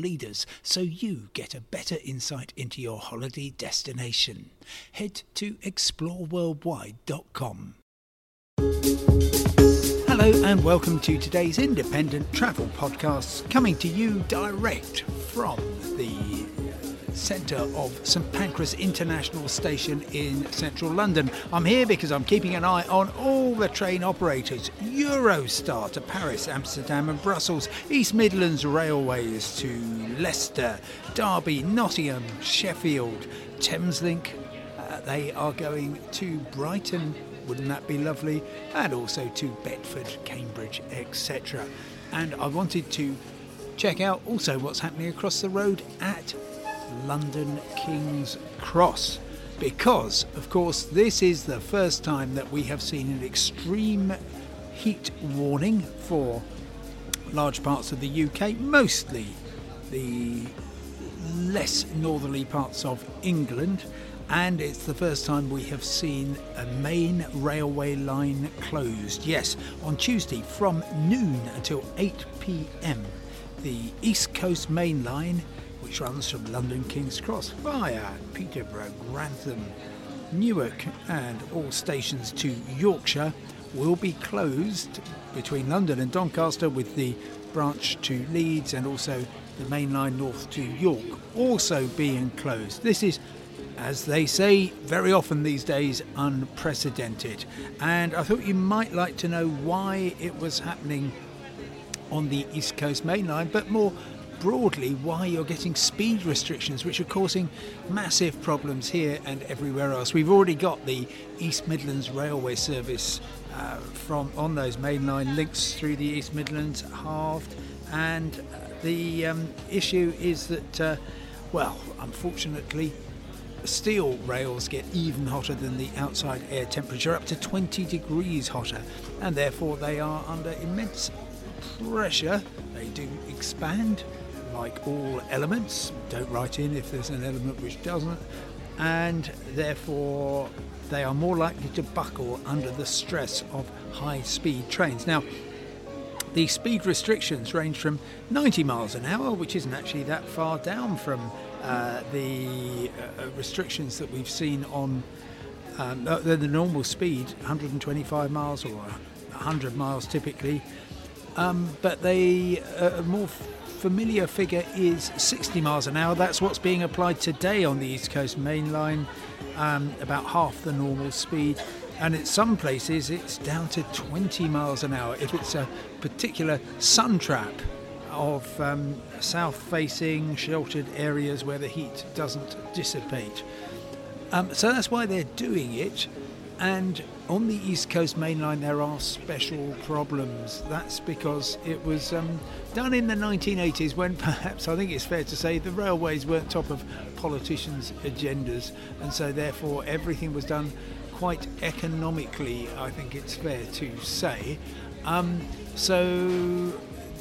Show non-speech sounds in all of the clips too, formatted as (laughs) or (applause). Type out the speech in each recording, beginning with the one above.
leaders so you get a better insight into your holiday destination. Head to exploreworldwide.com. Hello and welcome to today's independent travel podcasts coming to you direct from the centre of St Pancras International Station in central London. I'm here because I'm keeping an eye on all the train operators Eurostar to Paris, Amsterdam, and Brussels, East Midlands Railways to Leicester, Derby, Nottingham, Sheffield, Thameslink. Uh, they are going to Brighton. Wouldn't that be lovely? And also to Bedford, Cambridge, etc. And I wanted to check out also what's happening across the road at London King's Cross. Because, of course, this is the first time that we have seen an extreme heat warning for large parts of the UK, mostly the less northerly parts of England. And it's the first time we have seen a main railway line closed. Yes, on Tuesday from noon until 8 pm, the East Coast Main Line which runs from London King's Cross via Peterborough, Grantham, Newark, and all stations to Yorkshire will be closed between London and Doncaster with the branch to Leeds and also the main line north to York also being closed. This is as they say very often these days, unprecedented. And I thought you might like to know why it was happening on the East Coast Main Line, but more broadly why you're getting speed restrictions, which are causing massive problems here and everywhere else. We've already got the East Midlands Railway service uh, from on those mainline links through the East Midlands halved, and the um, issue is that, uh, well, unfortunately. Steel rails get even hotter than the outside air temperature, up to 20 degrees hotter, and therefore they are under immense pressure. They do expand like all elements. Don't write in if there's an element which doesn't, and therefore they are more likely to buckle under the stress of high speed trains. Now, the speed restrictions range from 90 miles an hour, which isn't actually that far down from uh, the uh, restrictions that we've seen on um, the, the, normal speed, 125 miles or 100 miles typically. Um, but they uh, are more familiar figure is 60 miles an hour. That's what's being applied today on the East Coast Main Line, um, about half the normal speed. And at some places, it's down to 20 miles an hour if it's a particular sun trap of um, south facing sheltered areas where the heat doesn't dissipate. Um, so that's why they're doing it. And on the East Coast Main Line, there are special problems. That's because it was um, done in the 1980s when (laughs) perhaps, I think it's fair to say, the railways weren't top of politicians' agendas, and so therefore everything was done quite economically, I think it's fair to say. Um, so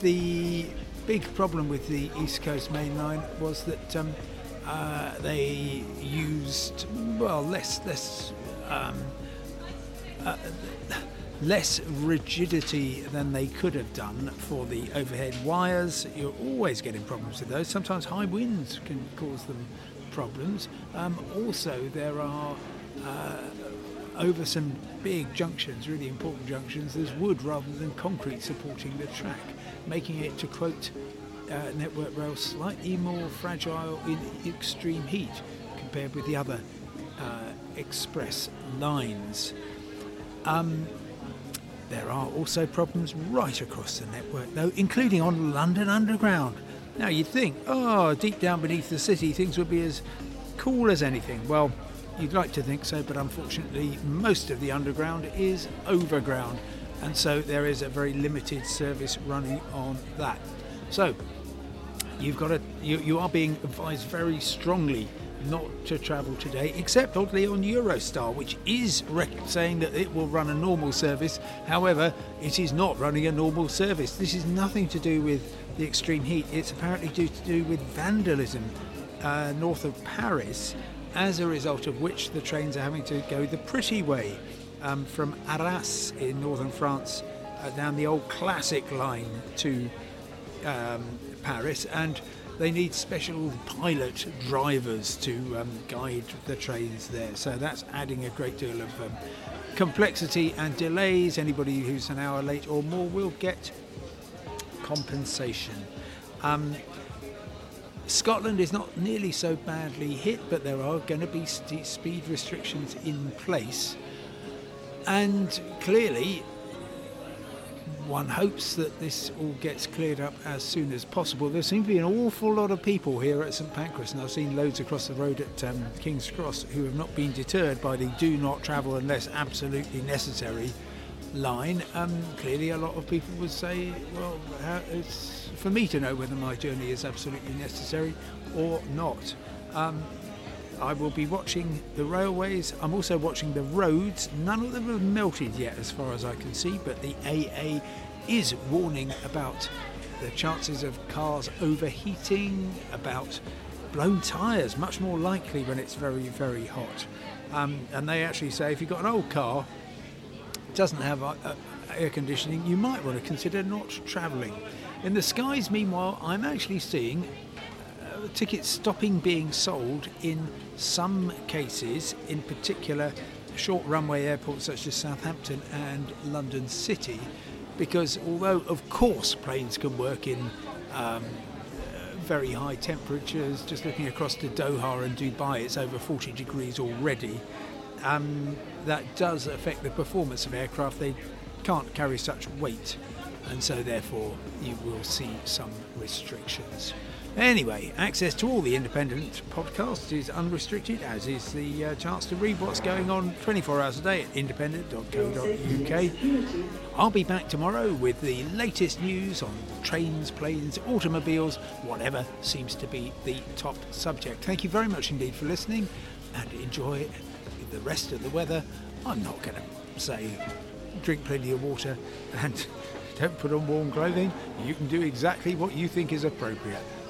the big problem with the East Coast Main Line was that um, uh, they used, well, less, less. Uh, less rigidity than they could have done for the overhead wires. You're always getting problems with those. Sometimes high winds can cause them problems. Um, also, there are uh, over some big junctions, really important junctions, there's wood rather than concrete supporting the track, making it, to quote uh, Network Rail, slightly more fragile in extreme heat compared with the other uh, express lines. Um, there are also problems right across the network, though, including on London Underground. Now, you'd think, oh, deep down beneath the city, things would be as cool as anything. Well, you'd like to think so, but unfortunately, most of the Underground is overground, and so there is a very limited service running on that. So, you've got to, you, you are being advised very strongly not to travel today, except oddly on Eurostar, which is saying that it will run a normal service. However, it is not running a normal service. This is nothing to do with the extreme heat. It's apparently due to do with vandalism uh, north of Paris, as a result of which the trains are having to go the pretty way um, from Arras in northern France uh, down the old classic line to um, Paris, and they need special pilot drivers to um, guide the trains there. So that's adding a great deal of um, complexity and delays. Anybody who's an hour late or more will get compensation. Um, Scotland is not nearly so badly hit, but there are going to be st- speed restrictions in place. And clearly, one hopes that this all gets cleared up as soon as possible. There seem to be an awful lot of people here at St Pancras, and I've seen loads across the road at um, King's Cross who have not been deterred by the do not travel unless absolutely necessary line. Um, clearly, a lot of people would say, well, it's for me to know whether my journey is absolutely necessary or not. Um, I will be watching the railways. I'm also watching the roads. None of them have melted yet, as far as I can see, but the AA is warning about the chances of cars overheating, about blown tyres, much more likely when it's very, very hot. Um, and they actually say if you've got an old car, doesn't have air conditioning, you might want to consider not travelling. In the skies, meanwhile, I'm actually seeing tickets stopping being sold in some cases, in particular short runway airports such as Southampton and London City, because although, of course, planes can work in um, very high temperatures, just looking across to Doha and Dubai, it's over 40 degrees already. Um, that does affect the performance of aircraft. They can't carry such weight, and so therefore you will see some restrictions. Anyway, access to all the independent podcasts is unrestricted, as is the uh, chance to read what's going on 24 hours a day at independent.co.uk. I'll be back tomorrow with the latest news on trains, planes, automobiles, whatever seems to be the top subject. Thank you very much indeed for listening and enjoy the rest of the weather. I'm not going to say drink plenty of water and (laughs) don't put on warm clothing. You can do exactly what you think is appropriate.